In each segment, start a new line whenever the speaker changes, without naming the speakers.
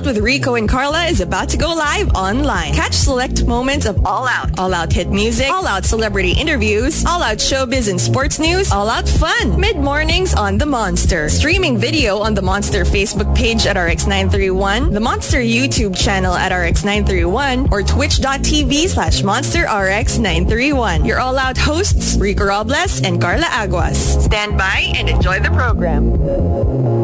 Out with Rico and Carla is about to go live online. Catch select moments of All Out, All Out hit music, All Out celebrity interviews, All Out showbiz and sports news, All Out fun. Mid-mornings on The Monster. Streaming video on The Monster Facebook page at RX931, The Monster YouTube channel at RX931, or twitch.tv slash MonsterRX931. Your All Out hosts, Rico Robles and Carla Aguas. Stand by and enjoy the program.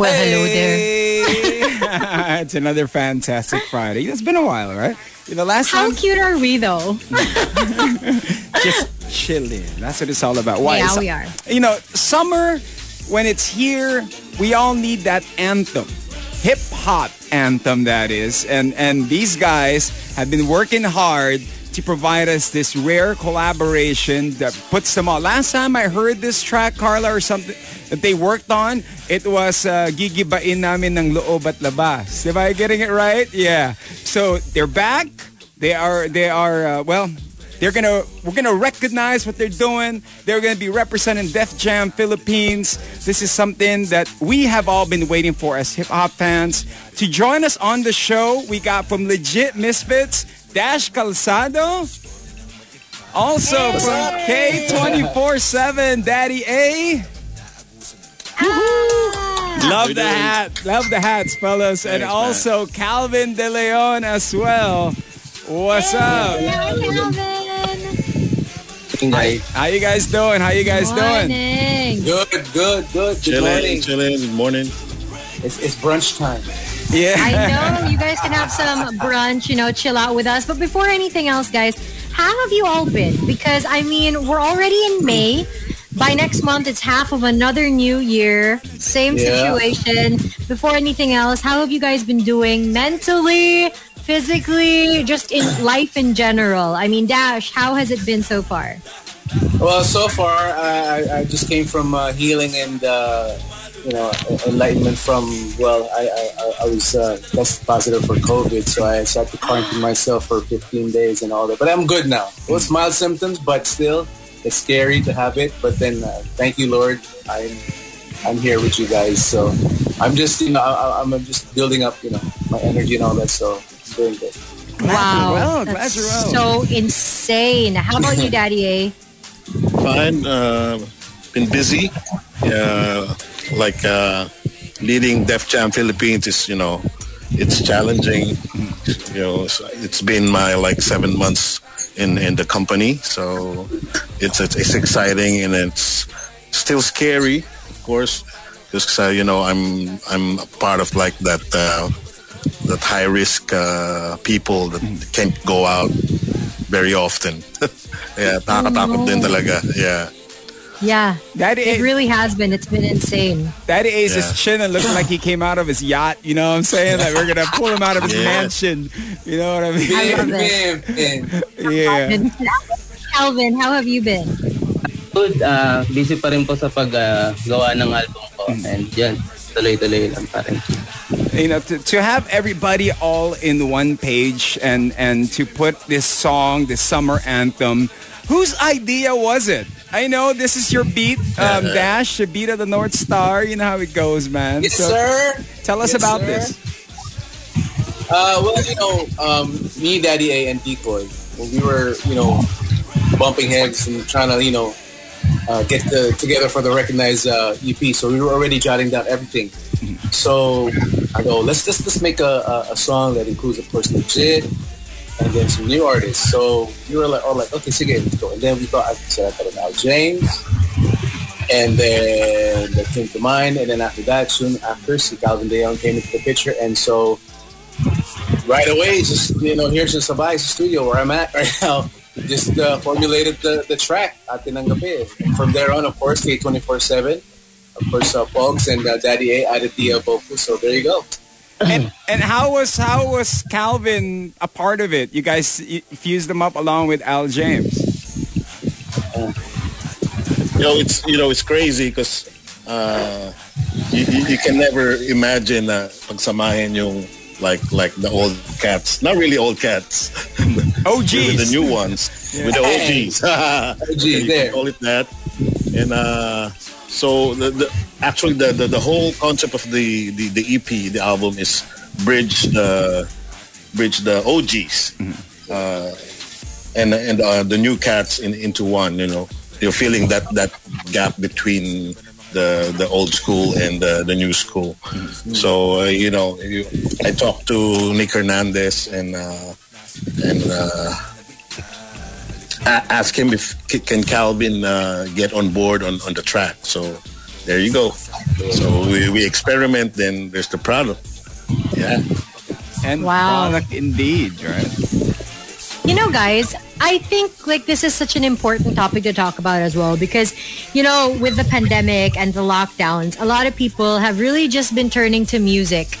Well, hello there.
it's another fantastic Friday. It's been a while, right? Know, last
How
time
cute are we, though?
just chilling. That's what it's all about. Why?
Yeah, we are.
You know, summer when it's here, we all need that anthem, hip hop anthem that is, and and these guys have been working hard to provide us this rare collaboration that puts them all. Last time I heard this track, Carla, or something that they worked on, it was uh, Gigibain namin ng loob at labas. Am I getting it right? Yeah. So they're back. They are, they are, uh, well, they're gonna, we're gonna recognize what they're doing. They're gonna be representing Def Jam Philippines. This is something that we have all been waiting for as hip hop fans. To join us on the show, we got from Legit Misfits, Dash Calzado. Also from K24-7, Daddy A. Love the hat. Love the hats, fellas. and
Thanks,
also Calvin De Leon as well. What's up?
Hi.
How you guys doing? How you guys doing?
Good, good, good. Good
Chilling,
morning.
chilling. Good morning.
It's, it's brunch time.
Yeah.
I know you guys can have some brunch, you know, chill out with us. But before anything else, guys, how have you all been? Because, I mean, we're already in May. By next month, it's half of another new year. Same
Yeah.
situation. Before anything else, how have you guys been doing mentally, physically, just in life in general? I mean, Dash, how has it been so far?
Well, so far, I, I- I just came from uh, healing and, uh, you know, enlightenment from, well, I, I, I- I was uh, tested positive for COVID, so I had to quarantine myself for 15 days and all that. But I'm good now. It was mild symptoms, but still, it's scary to have it. But then, uh, thank you, Lord. I'm, I'm here with you guys. So I'm just, you know, I, I'm just building up, you know, my energy and all that. So I'm doing good.
Wow.
well,
that's so insane. How about you, Daddy A?
Fine. Uh, been busy. Uh, like uh, leading Def Jam Philippines is, you know, it's challenging. You know, it's- it's been my like seven months in in the company, so it's it's, it's exciting and it's still scary, of course, because uh, you know I'm I'm a part of like that uh, that high risk uh, people that can't go out very often. yeah, nakakatakot din talaga. Yeah.
Yeah.
Daddy
It really has been. It's been insane.
Daddy A's
Yeah.
is chin and looking like he came out of his yacht. You know what I'm saying? Like we're gonna pull him out of his
Yeah.
mansion. You know what I mean?
I love it.
bam, bam.
Yeah.
Calvin, how have you been?
Good, ah, busy pa rin po sa paggawa ng album ko. And yan, tuloy-tuloy lang pa rin.
you know to, to have everybody all in one page and and to put this song this summer anthem whose idea was it i know this is your beat um, dash the beat of the north star you know how it goes man
Yes,
So
sir.
tell us
Yes,
about
sir.
this
Uh, well, you know, um, me, Daddy A, and Decoy, when we were, you know, bumping heads and trying to, you know, uh, get the, together for the recognized uh, EP, so we were already jotting down everything. So I go, let's just let's make a, a, a song that includes, of course, legit, and then some new artists. So we were like, all like, okay, sige, let's go. And then we thought, I said, I Al James, and then that came to mind. And then after that, soon after, see Calvin DeYoung came into the picture, and so right away, just you know, here's the Sabay studio where I'm at right now. Just uh, formulated the, the track Atin ng Gabi. From there on, of course, K24-7, of course, uh, Pogs and uh, Daddy A added the uh, vocals. So there you go.
and and how was how was calvin a part of it you guys fused them up along with al james
you know it's you know it's crazy because uh, you, you, you can never imagine na pagsamahin yung like like the old cats. Not really old cats.
OGs.
with the new ones. With the OGs.
OG,
you
there.
call it that. And uh, so the, the actually the, the, the whole concept of the, the, the EP, the album is bridge the bridge the OGs uh, and and uh, the new cats in, into one. You know, you're feeling that that gap between the the old school and the, the new school. So uh, you know, you, I talked to Nick Hernandez and uh, and uh, ask him if can Calvin uh, get on board on, on the track. So there you go. So we, we experiment, then there's the product. Yeah.
And
Wow.
product indeed, right?
You know, guys, I think like this is such an important topic to talk about as well because, you know, with the pandemic and the lockdowns, a lot of people have really just been turning to music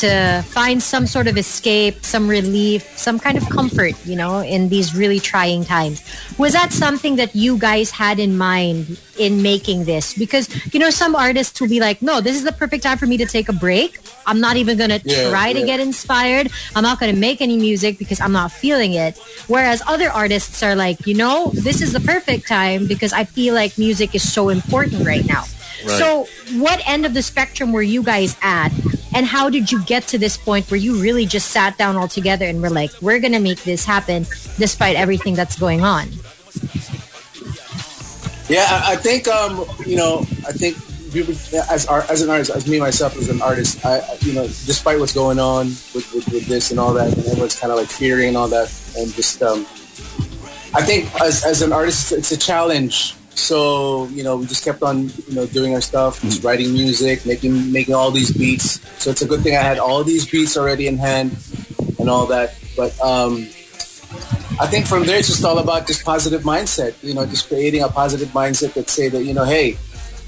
to find some sort of escape, some relief, some kind of comfort, you know, in these really trying times. Was that something that you guys had in mind in making this? Because, you know, some artists will be like, no, this is the perfect time for me to take a break. I'm not even going to
Yeah,
try to get inspired. I'm not going to make any music because I'm not feeling it. Whereas other artists are like, you know, this is the perfect time because I feel like music is so important right now.
Right.
So, what end of the spectrum were you guys at? And how did you get to this point where you really just sat down all together and were like, we're going to make this happen despite everything that's going on?
Yeah, I, think um, you know, I think as as an artist, as me myself as an artist, I- you know, despite what's going on with, with, with this and all that, and everyone's kind of like fearing and all that, and just um, I think as as an artist, it's a challenge. So you know, we just kept on you know doing our stuff, just writing music, making making all these beats. So it's a good thing I had all these beats already in hand and all that. But um, I think from there it's just all about just positive mindset. You know, just creating a positive mindset that say that you know, hey,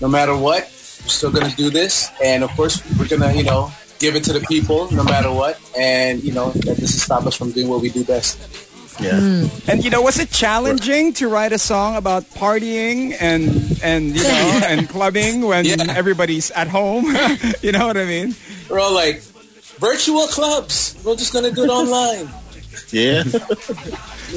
no matter what, we're still gonna do this, and of course we're gonna you know give it to the people no matter what, and you know that doesn't stop us from doing what we do best.
Yeah. Hmm.
And you know, was it challenging to write a song about partying and and you know and clubbing when
Yeah.
everybody's at home? you know what I mean?
We're all like virtual clubs. We're just gonna do it online.
Yeah.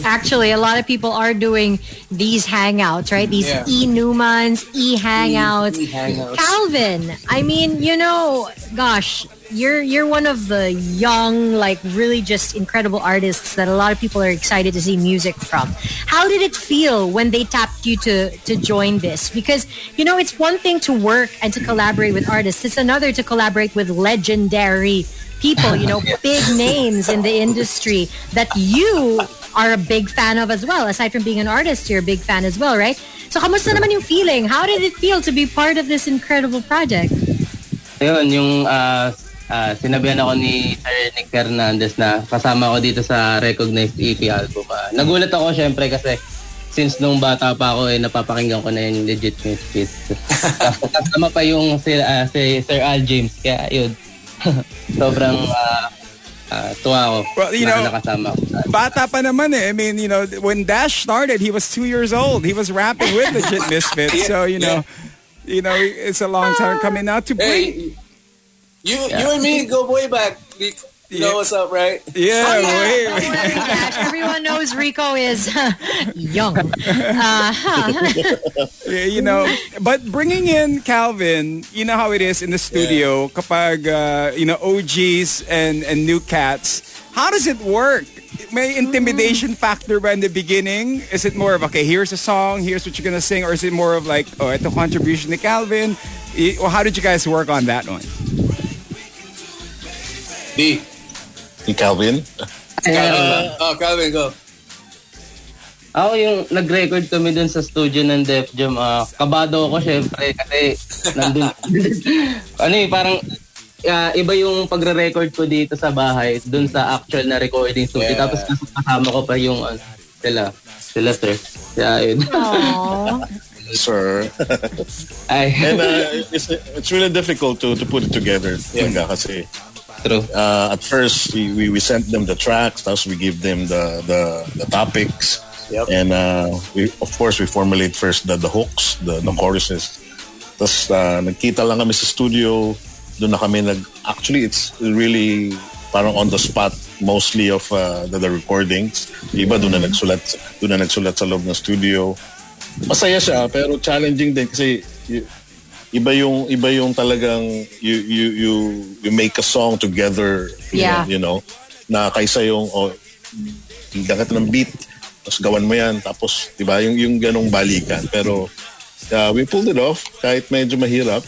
Actually, a lot of people are doing these hangouts, right? These
Yeah.
e Newmans, e hangouts.
E-hangouts.
Calvin, I mean, you know, gosh, you're you're one of the young, like really just incredible artists that a lot of people are excited to see music from. How did it feel when they tapped you to to join this? Because you know, it's one thing to work and to collaborate with artists. It's another to collaborate with legendary people, you know, big names in the industry that you are a big fan of as well. Aside from being an artist, you're a big fan as well, right? So, kamusta naman yung feeling? How did it feel to be part of this incredible project?
Ayun, yung ah, ah, sinabihan ako ni Sir Nick Hernandez na kasama ko dito sa recognized EP album. Ah, nagulat ako syempre kasi since nung bata pa ako eh napapakinggan ko na yung legit music. Tapos kasama pa yung si, ah, si Sir Al James kaya yun. Sobrang tuwa ako
Well, you know,
nakasama ako.
Bata pa naman eh. I mean, you know, when Dash started, he was two years old. He was rapping with the Legit Misfits. So, you know, you know, it's a long time coming out to bring.
Hey, you you and me go way back. You know what's up, right?
Yeah,
Oh, yeah.
wait,
Don't
wait.
worry, Everyone knows Rico is young. Uh, huh.
Yeah, you know, but bringing in Calvin, you know how it is in the studio kapag, uh, you know, OGs and, and new cats. How does it work? May intimidation factor ba in the beginning? Is it more of, okay, here's a song, here's what you're gonna sing, or is it more of like, oh, ito contribution ni Calvin? I- Or how did you guys work on that one?
D.
Ni Calvin.
Calvin. oh, Calvin, go.
Ako yung nag-record kami dun sa studio ng Def Jam. ah, kabado ako syempre kasi nandun. ano eh, parang ah, iba yung pagre-record ko dito sa bahay dun sa actual na recording studio.
Yeah.
Tapos kasama ko pa yung ano, sila. Sila sir. Kaya yun.
Sir.
Ay,
And uh, it's, it's really difficult to, to put it together. Talaga kasi
true.
uh, at first we, we, we sent them the tracks, tapos we give them the the, the topics,
Yep.
and uh, we of course we formulate first the, the hooks, the, the choruses. Tapos uh, nagkita lang kami sa studio, doon na kami nag actually it's really parang on the spot mostly of uh, the, the recordings. Iba doon na nagsulat, doon na nagsulat sa loob ng studio. Masaya siya pero challenging din kasi iba yung iba yung talagang you you you you make a song together you
Yeah.
know, you know na kaysa yung oh, dagat ng beat tapos gawan mo yan tapos di ba yung yung ganong balikan pero uh, we pulled it off kahit medyo mahirap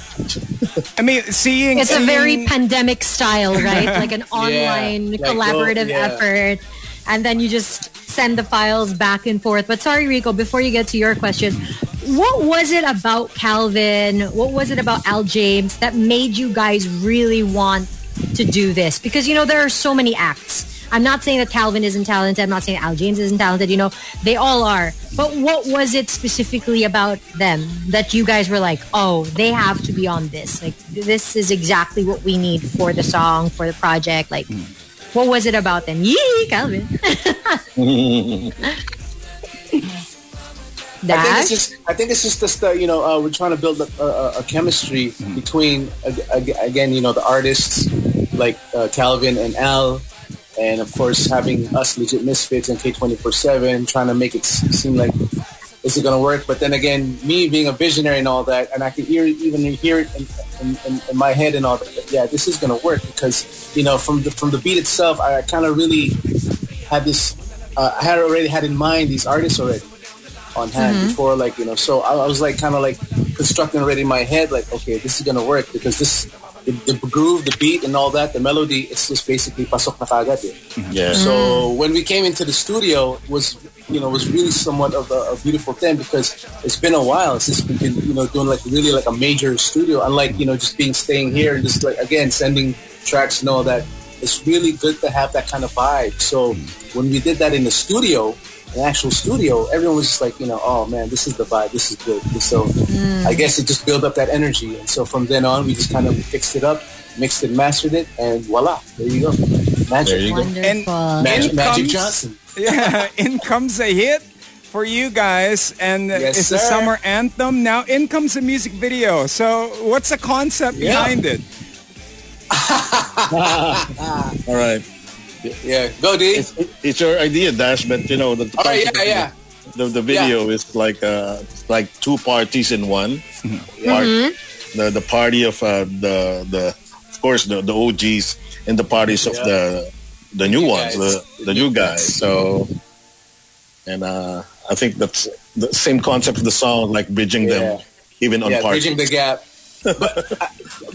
I mean, seeing
It's a very pandemic style, right? Like an online
Like,
collaborative
oh, yeah.
effort. And then you just send the files back and forth. But sorry, Rico, before you get to your question, what was it about Calvin? What was it about Al James that made you guys really want to do this? Because, you know, there are so many acts. I'm not saying that Calvin isn't talented. I'm not saying Al James isn't talented. You know, they all are. But what was it specifically about them that you guys were like, oh, they have to be on this? Like, this is exactly what we need for the song, for the project. Like, what was it about them? Yee, Calvin.
I think it's just I think it's just the st- you know uh, we're trying to build a, a, a chemistry between ag- ag- again you know the artists like uh, Calvin and Al and of course having us legit misfits and K twenty four seven trying to make it seem like is it going to work? But then again me being a visionary and all that and I can hear even hear it in, in, in, in my head and all that yeah this is going to work because you know from the from the beat itself I kind of really had this uh, I had already had in mind these artists already on hand mm-hmm. before like you know so I, I was like kind of like constructing already in my head like okay this is gonna work because this the, the groove the beat and all that the melody it's just basically pasok na kagad eh. Mm-hmm.
yeah.
So mm-hmm. when we came into the studio was you know was really somewhat of a, a beautiful thing because it's been a while since we've been you know doing like really like a major studio unlike you know just being staying here and just like again sending tracks and all that. It's really good to have that kind of vibe. So when we did that in the studio an actual studio everyone was just like you know oh man this is the vibe this is good And so mm. i guess it just built up that energy and so from then on we just kind of fixed it up mixed it mastered it and voila there you go magic
There you go.
Wonderful.
magic
In
magic
comes-
johnson
yeah, in comes a hit for you guys, and
Yes,
it's a summer anthem. Now, in comes a music video. So, what's the concept
Yeah.
behind it?
all right
yeah go d.
It's, it's your idea dash but you know the, the
yeah yeah.
the, the video is like uh like two parties in one. Part, the the party of uh, the the of course the, the OGs and the parties of the the new ones the, the new guys so. And uh I think that's the same concept of the song like bridging them even on
yeah,
parties.
bridging the gap. But uh,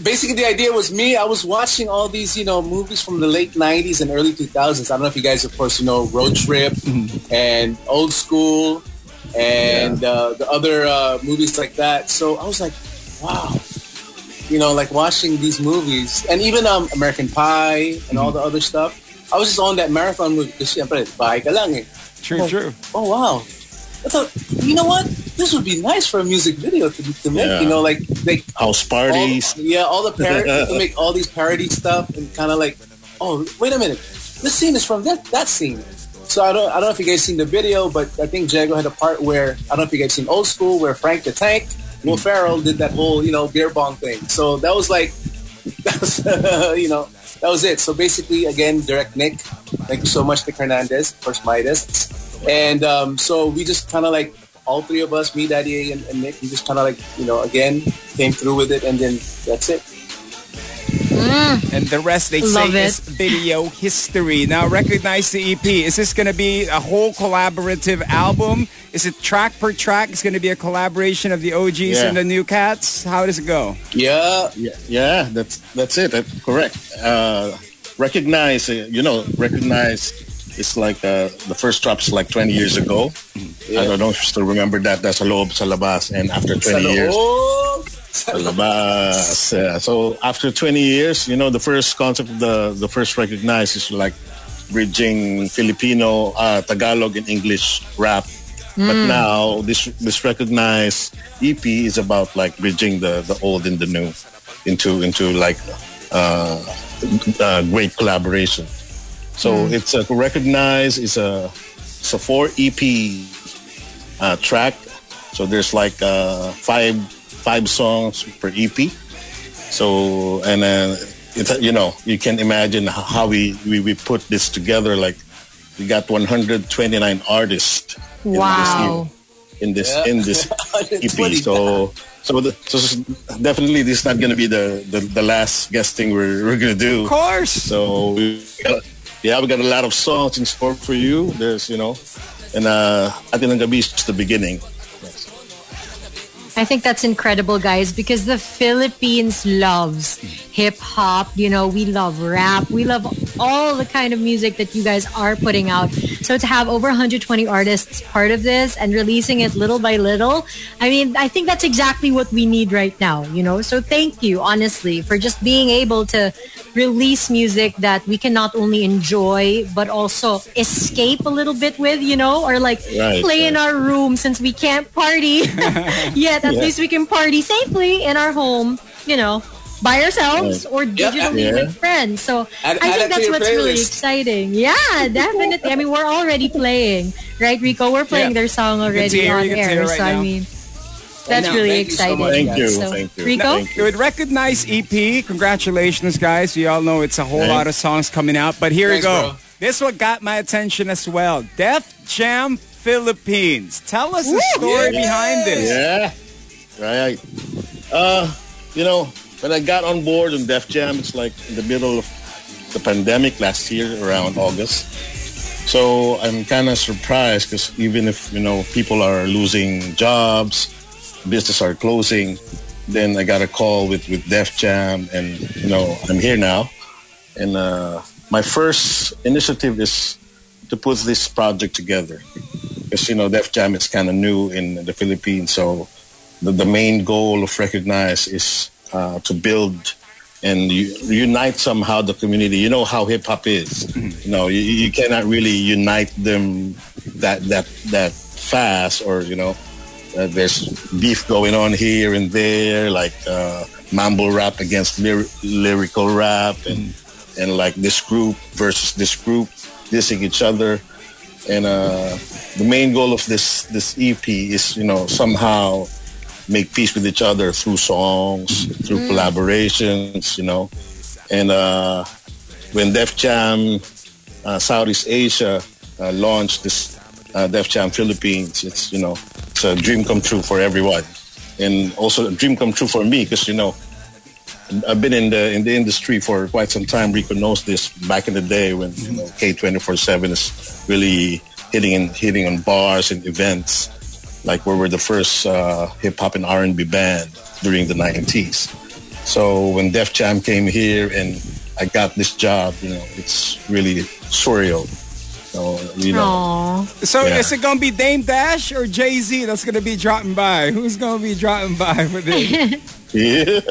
basically, the idea was me. I was watching all these, you know, movies from the late '90s and early 2000s. I don't know if you guys, of course, you know, Road Trip and Old School and uh, the other uh, movies like that. So I was like, wow, you know, like watching these movies and even um, American Pie and all the other stuff. I was just on that marathon movie because, syempre, bahay ka lang eh.
True, true.
oh wow I thought you know what this would be nice for a music video to, to make
Yeah.
you know like like
house
all,
parties.
Yeah all the parody to make all these parody stuff and kind of like oh wait a minute. This scene is from that that scene. So I don't I don't know if you guys seen the video but I think Jago had a part where I don't know if you guys seen Old School where Frank the Tank Will Ferrell did that whole you know beer bong thing. So that was like that was you know that was it. So basically again direct Nick. Thank you so much Nick Hernandez of course Midas. And um, so we just kind of like all three of us, me, Daddy, and, and Nick, we just kind of like you know again came through with it, and then that's it.
And the rest, they
Love
say,
it.
is video history. Now, recognize the EP. Is this going to be a whole collaborative album? Is it track per track? It's going to be a collaboration of the OGs
Yeah.
and the new cats? How does it go?
Yeah,
Yeah, yeah, that's that's it. That's correct. Uh, recognize, uh, you know, recognize. It's like uh, the first drops like 20 years ago. I don't know if you still remember that. That's a loob sa labas, and after 20 years,
Oh,
sa labas. Yeah. So after 20 years, you know, the first concept of the the first recognized is like bridging Filipino, uh, Tagalog, and English rap. But now this this recognized EP is about like bridging the the old and the new into into like uh, uh, great collaboration. So it's a recognize is a it's a four EP uh, track. So there's like uh, five five songs per EP. So and then it's you know you can imagine how we, we we put this together. Like we got 129 artists. in this
Wow.
in this
Yeah.
in this EP. So so, the, so definitely this is not going to be the, the the last guesting we're we're going to do.
Of course.
So we got, yeah, we got a lot of songs in store for you. There's you know, and uh, Atin ang Gabi is just the beginning.
I think that's incredible, guys, because the Philippines loves hip hop. You know, we love rap. We love all the kind of music that you guys are putting out. So to have over 120 artists part of this and releasing it little by little, I mean, I think that's exactly what we need right now, you know? So thank you, honestly, for just being able to release music that we can not only enjoy, but also escape a little bit with, you know, or like
Right,
play in our room since we can't party yet. At
Yeah.
least we can party safely in our home, you know, by ourselves or digitally
Yeah.
with friends. So
Add-
I think that's
your
what's really exciting. Yeah, definitely. I mean, we're already playing, right, Rico? We're playing
Yeah.
their song already on
you can see
air.
right
so I mean, that's
now.
really
Thank you so
exciting.
Thank you,
So,
thank you,
Rico?
thank you.
With Recognize EP, congratulations, guys. We all know it's a whole
Thanks.
lot of songs coming out, but here
Thanks,
we go.
bro.
This one got my attention as well. Def Jam Philippines. Tell us the story behind this.
Yeah, right. Uh, you know, when I got on board on Def Jam, it's like in the middle of the pandemic last year, around August. So I'm kind of surprised because even if you know people are losing jobs, business are closing, then I got a call with with Def Jam, and you know I'm here now. And uh, my first initiative is to put this project together because you know Def Jam is kind of new in the Philippines, so the, the main goal of Recognize is uh, to build and u- unite somehow the community. You know how hip hop is. You know, you, you cannot really unite them that that that fast, or you know, uh, there's beef going on here and there, like uh, mumble rap against lyri- lyrical rap, and and like this group versus this group dissing each other. And uh, the main goal of this this EP is, you know, somehow make peace with each other through songs, through collaborations, you know. And uh, when Def Jam uh, Southeast Asia uh, launched this uh, Def Jam Philippines, it's you know it's a dream come true for everyone, and also a dream come true for me because you know I've been in the in the industry for quite some time. Rico knows this. Back in the day when you know K twenty four seven is really hitting and hitting on bars and events, like we were the first uh, hip hop and R and B band during the nineties. So when Def Jam came here and I got this job, you know, it's really surreal. So you know,
Aw.
So
Yeah.
is it gonna be Dame Dash or Jay Z that's gonna be dropping by? Who's gonna be dropping by with it?
yeah.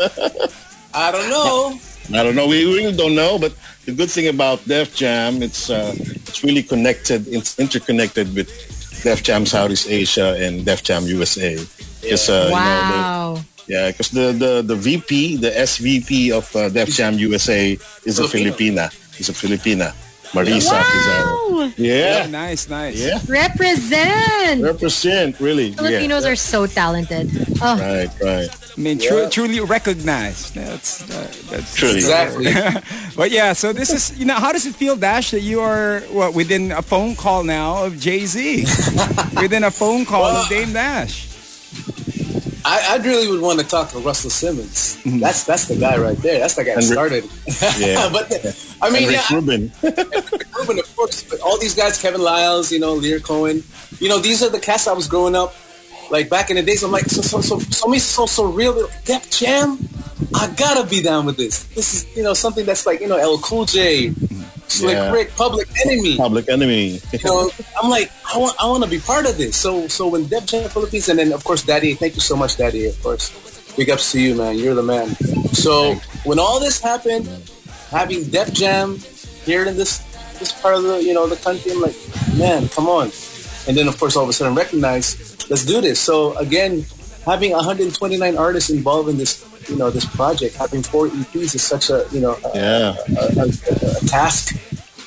I don't know.
I don't know. We really don't know. But the good thing about Def Jam, it's uh, it's really connected. It's interconnected with Def Jam Southeast Asia and Def Jam USA. Because uh, you know,
wow.
yeah, because the, the the VP, the SVP of uh, Def Jam USA is a Filipina. Is a Filipina. Marisa is
Wow.
a yeah,
nice, nice.
yeah.
Represent.
Represent really.
Filipinos
yeah.
are so talented. Oh,
right, right.
I mean, tru- truly recognized. That's uh, that's
Truly.
Exactly.
But yeah, so this is you know how does it feel, Dash, that you are what within a phone call now of Jay Z, within a phone call
Well,
of Dame Dash.
I, I really would want to talk to Russell Simmons. Mm-hmm. That's that's the guy right there. That's the guy that started.
Yeah.
but I mean, yeah,
Rubin.
Ruben, of course. But all these guys, Kevin Liles, you know, Lyor Cohen, you know, these are the cats I was growing up. Like back in the days, I'm like, so so so so me so so real. Def Jam, I gotta be down with this. This is you know something that's like you know LL Cool J, mm-hmm. Slick
Yeah.
Rick, Public Enemy.
Public Enemy.
You know, I'm like, I want I want to be part of this. So so when Def Jam Philippines, and then of course Daddy, thank you so much, Daddy. Of course, big ups to you, man. You're the man. So when all this happened, having Def Jam here in this this part of the you know the country, I'm like, man, come on. And then of course all of a sudden recognize, let's do this. So again, having 129 artists involved in this you know this project, having four EPs is such a you know a,
Yeah.
a, a, a task.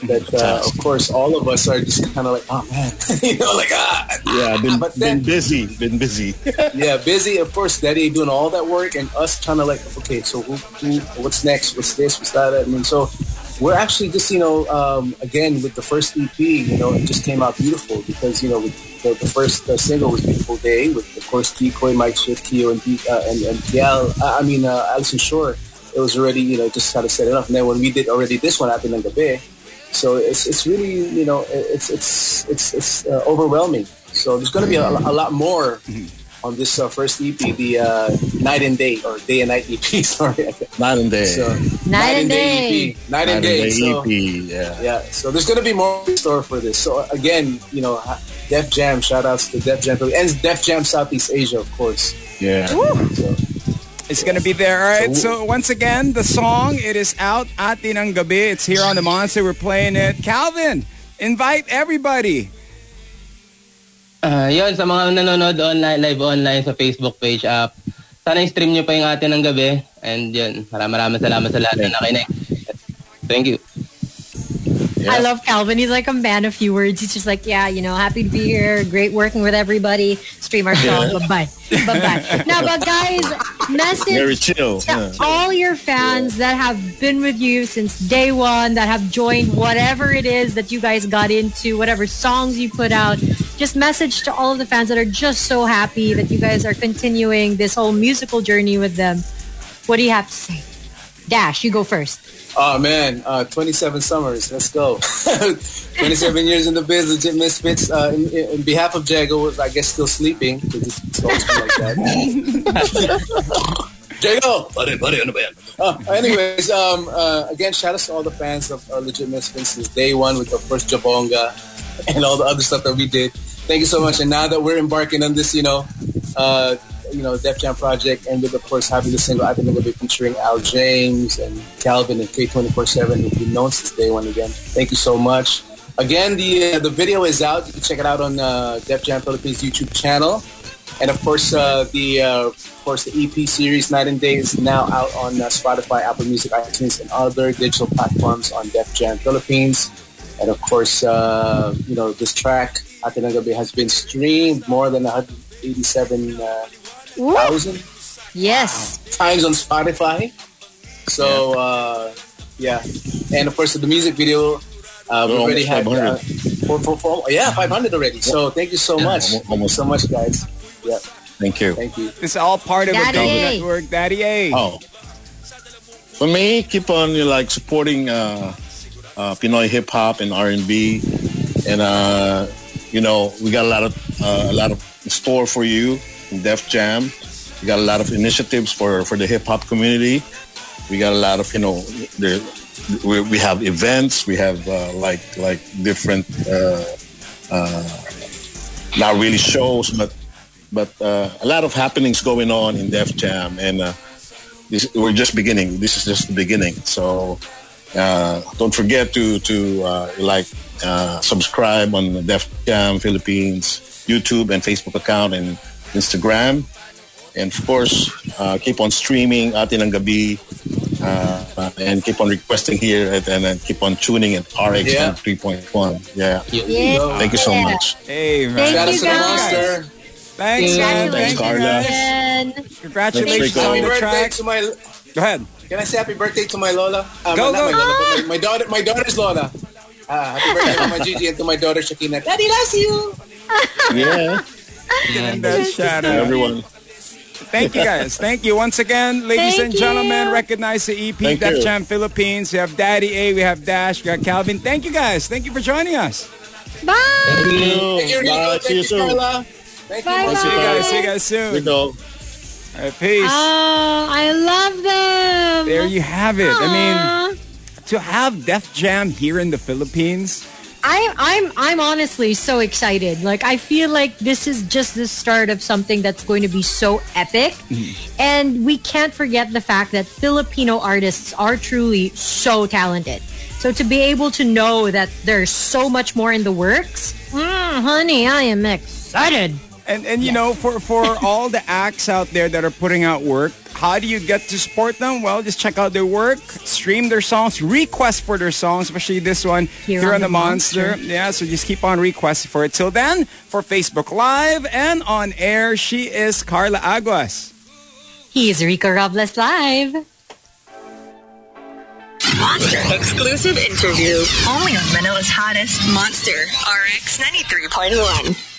that uh, of course all of us are just kind of like, oh man, you know, like ah,
Yeah, been,
But then-
been busy, been busy.
yeah, busy. Of course, Daddy doing all that work, and us trying to like, okay, so who, who, what's next? What's this? What's that? I mean, so we're actually just you know, um, again with the first EP, you know, it just came out beautiful because you know with the, the first uh, single was "Beautiful Day" with of course Decoy, Mike Swift, Keo, and D- uh, and and Kiel. Uh, I mean, uh, Alisson Shore. It was already you know just kind of set it up, and then when we did already this one, Atin ng Gabi, so it's it's really you know it's it's it's it's uh, overwhelming. So there's going to be a, a lot more on this uh, first EP, the uh, Night and Day or Day and Night EP. Sorry,
Night and day.
so
Night and Day.
EP, Night and Day. So,
EP. Yeah.
yeah, so there's going to be more in store for this. So again, you know, Def Jam. Shout outs to Def Jam and Def Jam Southeast Asia, of course.
Yeah.
So,
It's gonna be there. All right. So once again, the song it is out. Atin ang gabi. It's here on the Monster. We're playing it. Calvin, invite everybody.
Ah, yun, sa mga nanonood online, live online sa Facebook page app, sana i-stream nyo pa yung atin ng gabi. And yun, maraming maraming salamat sa lahat na nakinig. Thank you.
I love Calvin. He's like a man of few words. He's just like, yeah, you know, happy to be here. Great working with everybody. Stream our song. Bye-bye. Bye-bye. Now, but guys, message to
Yeah.
all your fans that have been with you since day one, that have joined whatever it is that you guys got into, whatever songs you put out. Just message to all of the fans that are just so happy that you guys are continuing this whole musical journey with them. What do you have to say? Dash, you go first.
oh man, uh, 27 summers. Let's go. 27 years in the biz, legit misfits. Uh, in, in, in behalf of Jago, I guess still sleeping because it's, it's always been like that. Jago, buddy, buddy, on the band. Uh, anyways, um, uh, again, shout out to all the fans of uh, Legit Misfits since day one with, of first Jabonga and all the other stuff that we did. Thank you so much. And now that we're embarking on this, you know, uh, you know, Def Jam project, with, of course, having the single, I think it'll be featuring Al James and Calvin and K247, who've been known since day one again. Thank you so much. Again, the uh, the video is out. You can check it out on uh, Def Jam Philippines YouTube channel. And of course, uh, the uh, of course the EP series Night and Day is now out on uh, Spotify, Apple Music, iTunes, and other digital platforms on Def Jam Philippines. And of course, uh, you know this track Ate ng Gabi has been streamed more than 187,000
Yes.
times on Spotify. So uh, yeah, and of course the music video. Uh, we already had
almost
uh, yeah 500 already. So thank you so much,
almo- almost.
so much, guys. Yeah,
Thank you.
thank you.
This is all part of
Daddy
a big network. Daddy A.
Oh. For me, keep on you know, like supporting uh, uh, Pinoy hip hop and R and B, and uh, you know we got a lot of uh, a lot of store for you in Def Jam. We got a lot of initiatives for for the hip hop community. We got a lot of you know the we, we have events. We have uh, like like different uh, uh, not really shows, but but uh, a lot of happenings going on in Def Jam, and uh, this, we're just beginning. This is just the beginning. So uh, don't forget to to like subscribe on Def Jam Philippines YouTube and Facebook account and Instagram, and of course uh, keep on streaming Atin ang Gabi. Uh, uh, and keep on requesting here and, and, and keep on tuning at RX
Yeah.
3.1. Yeah.
Yeah.
Thank you so much.
Hey, man.
Thank you, guys.
Thanks, man.
Thanks, Carla.
Congratulations on
Happy
the
birthday
track.
to my.
Go ahead.
Can I say happy birthday to my Lola? Uh,
Go,
not
go.
my Lola, but my, my daughter. My daughter's Lola. Uh, happy birthday to my Gigi and to my daughter Shakina. Daddy loves you.
Yeah.
And that uh, shout out.
Everyone.
Thank you guys. Thank you once again, ladies
Thank
and gentlemen.
you.
Recognize the EP
Thank
Def
you.
Jam Philippines. We have Daddy A, we have Dash, we got Calvin. Thank you guys. Thank you for joining us.
bye.
Thank you, Rico.
Bye.
Thank
See you
you,
soon.
Carla. Thank you.
Bye,
See you guys. See you guys soon.
Rico.
All right, peace.
Oh, I love them.
there you have it. I mean, to have Def Jam here in the Philippines,
I, I'm I'm honestly so excited. Like I feel like this is just the start of something that's going to be so epic,
Mm-hmm.
and we can't forget the fact that Filipino artists are truly so talented. So to be able to know that there's so much more in the works, mm, honey, I am excited.
And and you know, for for all the acts out there that are putting out work, how do you get to support them? Well, just check out their work, stream their songs, request for their songs, especially this one here, on, the, Monster. Yeah, so just keep on requesting for it. Till then, for Facebook Live and on air, she is Carla Aguas.
He's Rico Robles Live.
Monster exclusive interview. Only on Manila's hottest Monster RX 93.1.